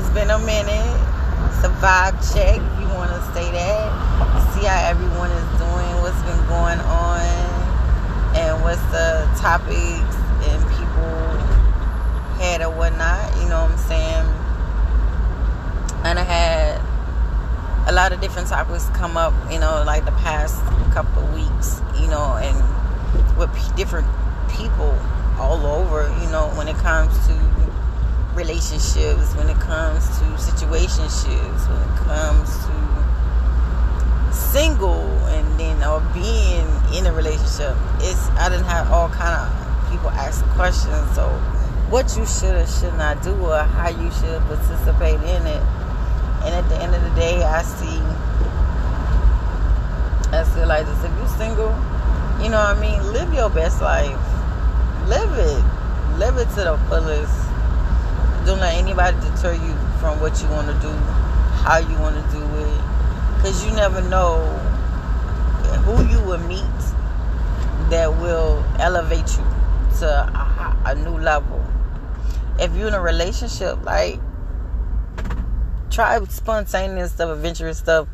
it's been a minute. It's vibe check, you want to say that. See how everyone is doing, what's been going on, and what's the topics and people had or whatnot. You know what I'm saying? And I had a lot of different topics come up, you know, like the past couple of weeks, you know, and with different people all over, you know, when it comes to relationships, when it comes to situationships, when it comes to single and then or being in a relationship. It's I didn't have all kind of people ask questions, so what you should or should not do or how you should participate in it. And at the end of the day, I see, I feel like this. If you're single, you know what I mean? Live your best life. Live it. Live it to the fullest. Don't let anybody deter you from what you want to do, how you want to do it. Because you never know who you will meet that will elevate you to a, a new level. If you're in a relationship, like, try spontaneous stuff, adventurous stuff.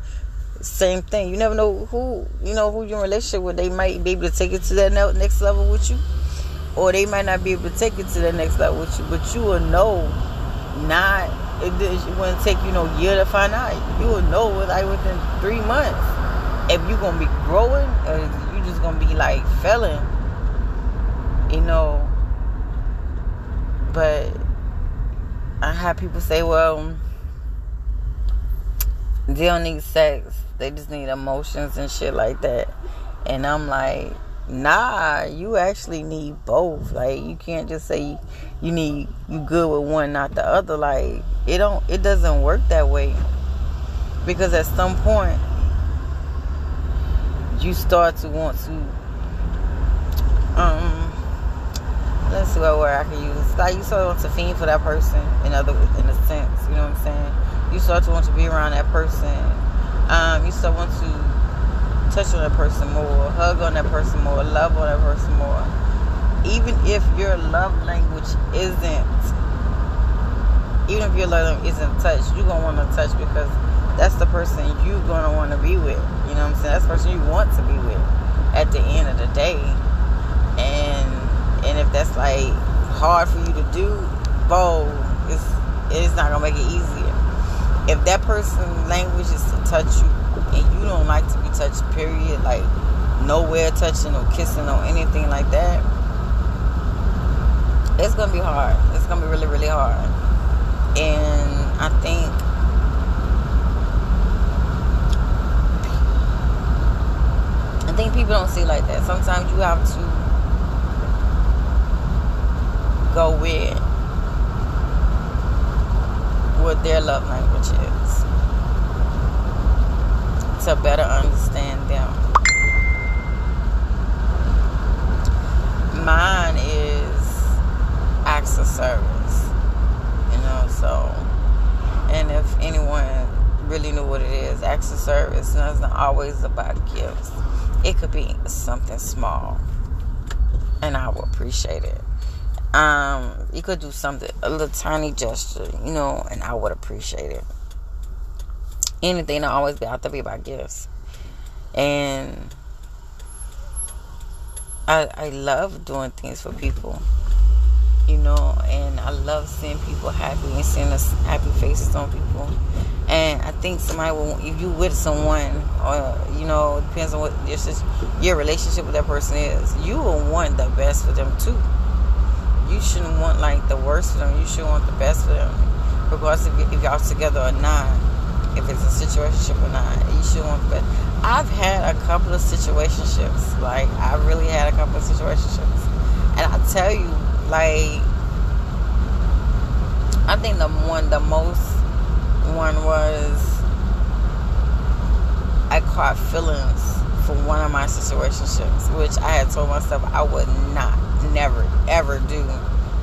Same thing. You never know who you know who you're in relationship with. They might be able to take it to that next level with you, or they might not be able to take it to the next level with you. But you will know. Not it, it wouldn't take you no year to find out. You will know like within three months if you're gonna be growing or you just gonna be like failing. You know. But I have people say, well they don't need sex. They just need emotions and shit like that. And I'm like, nah, you actually need both. Like you can't just say you need you good with one, not the other. Like it don't it doesn't work that way. Because at some point you start to want to um let's see what word I can use. Like you start to fiend for that person in other in a sense, you know what I'm saying? you start to want to be around that person. Um, you start want to touch on that person more, hug on that person more, love on that person more. Even if your love language isn't, even if your love language isn't touch, you're gonna want to touch because that's the person you're gonna want to be with. You know what I'm saying? That's the person you want to be with at the end of the day. And and if that's like hard for you to do, bold, it's it's not gonna make it easier if that person's language is to touch you and you don't like to be touched, period, like nowhere touching or kissing or anything like that, it's gonna be hard. It's gonna be really, really hard. And I think I think people don't see like that. Sometimes you have to go with what their love language is to better understand them. Mine is acts of service, you know, so, and if anyone really knew what it is, acts of service isn't always about gifts. It could be something small, and I will appreciate it um, you could do something, a little tiny gesture, you know, and I would appreciate it. Anything to always be out to be about gifts. And I I love doing things for people. You know, and I love seeing people happy and seeing us happy faces on people. And I think somebody will, if you with someone, or you know, depends on what your your relationship with that person is, you will want the best for them too you shouldn't want like the worst for them. You should want the best for them, regardless if, if y'all together or not. If it's a situation or not, you should want the best. I've had a couple of situationships. Like I really had a couple of situationships, and I tell you, like I think the one, the most one was I caught feelings for one of my situationships, which I had told myself I would not never ever do.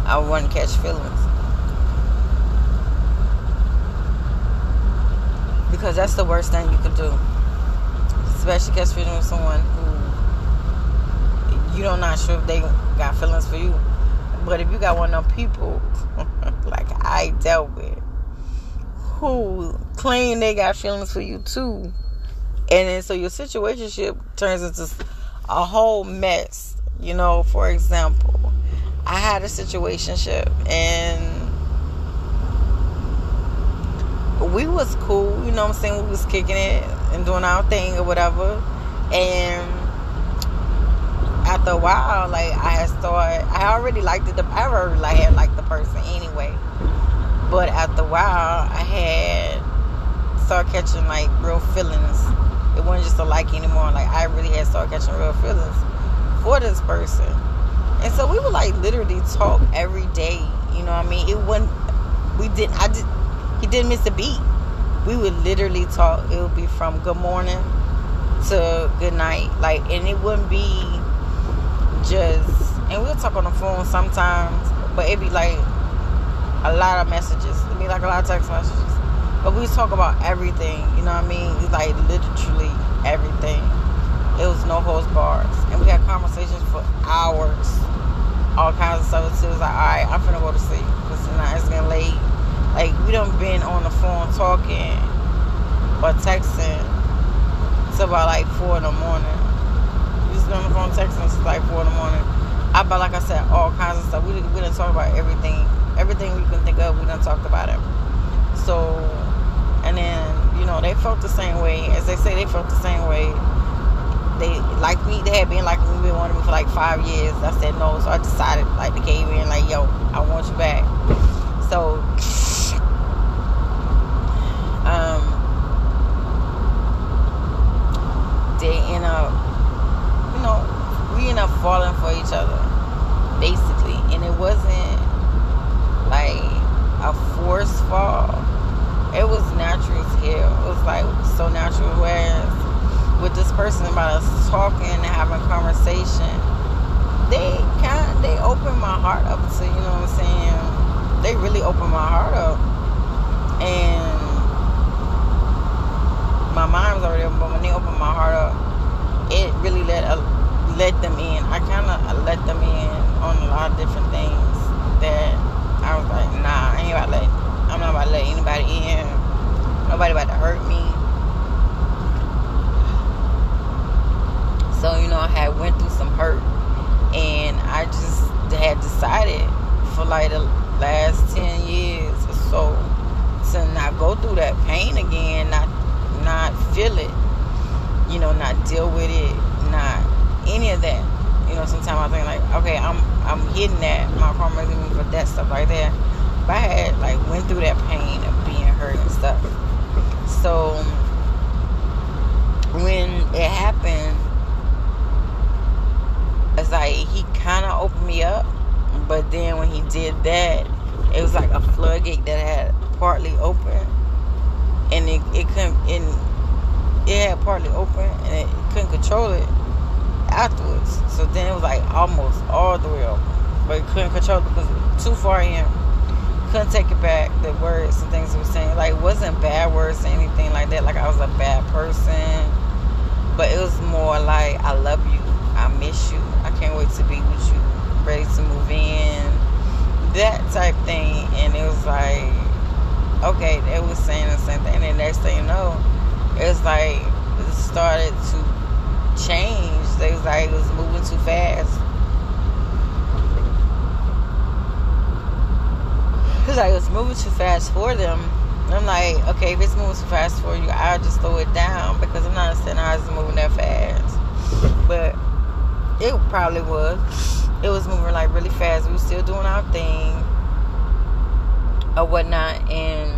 I wouldn't catch feelings. Because that's the worst thing you can do. Especially catch feelings with someone who you don't not sure if they got feelings for you. But if you got one of them people like I dealt with, who claim they got feelings for you too. And then so your situationship turns into a whole mess. You know, for example, I had a situationship and we was cool, you know what I'm saying? We was kicking it and doing our thing or whatever. And after a while, like I had started, I already liked it. I already like had liked the person anyway. But after a while, I had started catching like real feelings. It wasn't just a like anymore. Like I really had started catching real feelings for this person. And so we would like literally talk every day. You know what I mean? It wasn't. We didn't. I did. He didn't miss a beat. We would literally talk. It would be from good morning to good night. Like, and it wouldn't be just. And we'll talk on the phone sometimes, but it'd be like a lot of messages. It'd be like a lot of text messages. But we talk about everything. You know what I mean? Like literally everything. It was no holds bars, and we had conversations for hours, all kinds of stuff. So it was like, all right, I'm finna go to sleep because it's getting late. Like we don't been on the phone talking or texting till about like four in the morning. We just been on the phone texting since like four in the morning. I but like I said, all kinds of stuff. We we didn't talk about everything, everything we can think of. We done talked about it. So, and then you know they felt the same way as they say they felt the same way they like me. They had been like me, been wanting me for like five years. I said no, so I decided like to cave in. Like, yo, I want you back. So, um, they end up, you know, we end up falling for each other, basically, and it wasn't like a forced fall. It was natural as. It was like so natural. Whereas with this person about us talking and having conversation, they kind they opened my heart up to you know what I'm saying. They really opened my heart up, and my mind was already open. But when they opened my heart up, it really let uh, let them in. I kind of let them in on a lot of different things that I was like, nah, I ain't about to let. I'm not about to let anybody in. Nobody about to hurt me So, you know, I had went through some hurt and I just had decided for like the last 10 years or so to not go through that pain again, not not feel it, you know, not deal with it, not any of that. You know, sometimes I think like, okay, I'm I'm hitting that, my karma me for that stuff like that. But I had like went through that pain of being hurt and stuff. So when it happened, it's like he kind of opened me up, but then when he did that, it was like a floodgate that had partly open, and it, it couldn't, and it had partly open, and it couldn't control it afterwards. So then it was like almost all the way open, but it couldn't control it because it was too far in. Couldn't take it back. The words and things he was saying, like, wasn't bad words or anything like that. Like I was a bad person, but it was more like I love you I miss you. I can't wait to be with you. Ready to move in. That type thing. And it was like, okay, they was saying the same thing. And the next thing you know, it was like it started to change. They was like it was moving too fast. It was like it was moving too fast for them. I'm like, okay, if it's moving too fast for you, I'll just slow it down because I'm not understanding how it's moving that fast. But it probably was. It was moving like really fast. We were still doing our thing or whatnot, and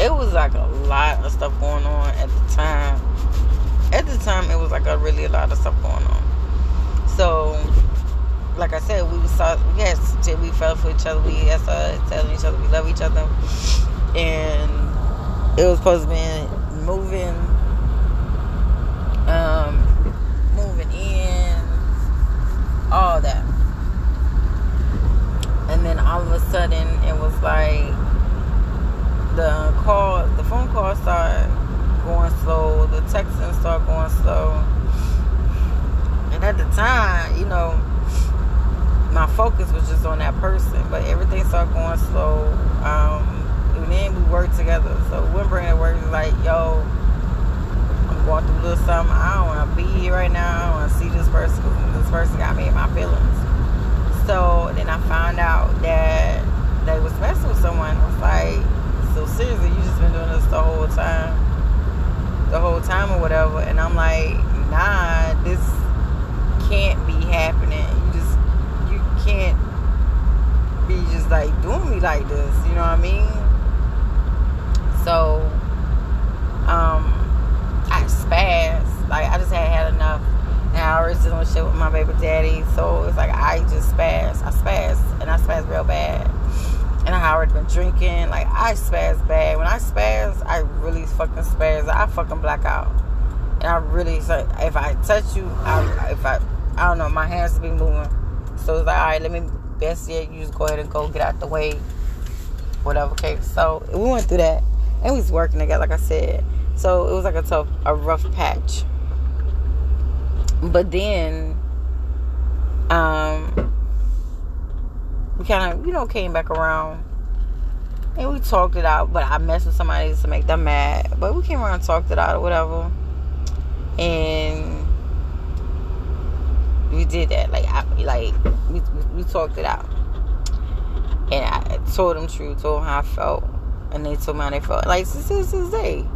it was like a lot of stuff going on at the time. At the time, it was like a really a lot of stuff going on. So, like I said, we was we we fell for each other. We had started telling each other we love each other, and it was supposed to be moving. Um, moving in, all that. And then all of a sudden, it was like the call, the phone call started going slow, the texting started going slow. And at the time, you know, my focus was just on that person, but everything started going slow. Um, then we worked together. So when Brandon works, like, yo, I'm going through a little something. I don't want to be here right now. I want to see this person this person got me in my feelings. So then I found out that they was messing with someone. I was like, so seriously, you just been doing this the whole time, the whole time or whatever. And I'm like, nah, this can't be happening. You just, you can't be just like doing me like this. You know what I mean? So, um, I spaz. Like I just had had enough. And I doing shit with my baby daddy. So it's like I just spaz. I spaz. And I spaz real bad. And I already been drinking. Like I spaz bad. When I spaz, I really fucking spaz. I fucking black out. And I really like if I touch you, I, if I I don't know, my hands be moving. So it's like, all right, let me best yet, you just go ahead and go get out the way. Whatever. Okay. So we went through that. And we was working together, like I said. So it was like a tough, a rough patch. But then, um, we kind of, you know, came back around and we talked it out. But I messed with somebody to make them mad. But we came around and talked it out or whatever. And we did that. Like, I, like we, we talked it out. And I told them true, told them how I felt. And they told me how they felt. Like, this is this day.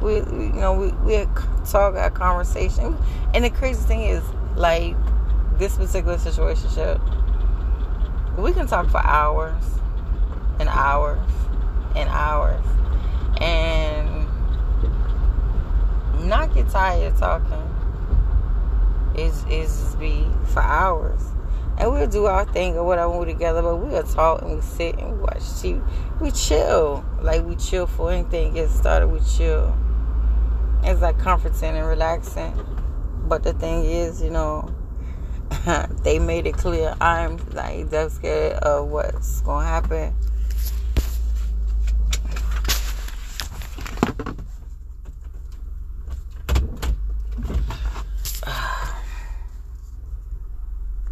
We, we, you know, we, we talk, a conversation. And the crazy thing is, like, this particular situation, we can talk for hours and hours and hours and not get tired talking is is be for hours. And we'll do our thing or whatever we together, but we'll talk and we sit and we watch TV. We chill. Like we chill for anything gets started, we chill. It's like comforting and relaxing. But the thing is, you know, they made it clear. I'm like that scared of what's gonna happen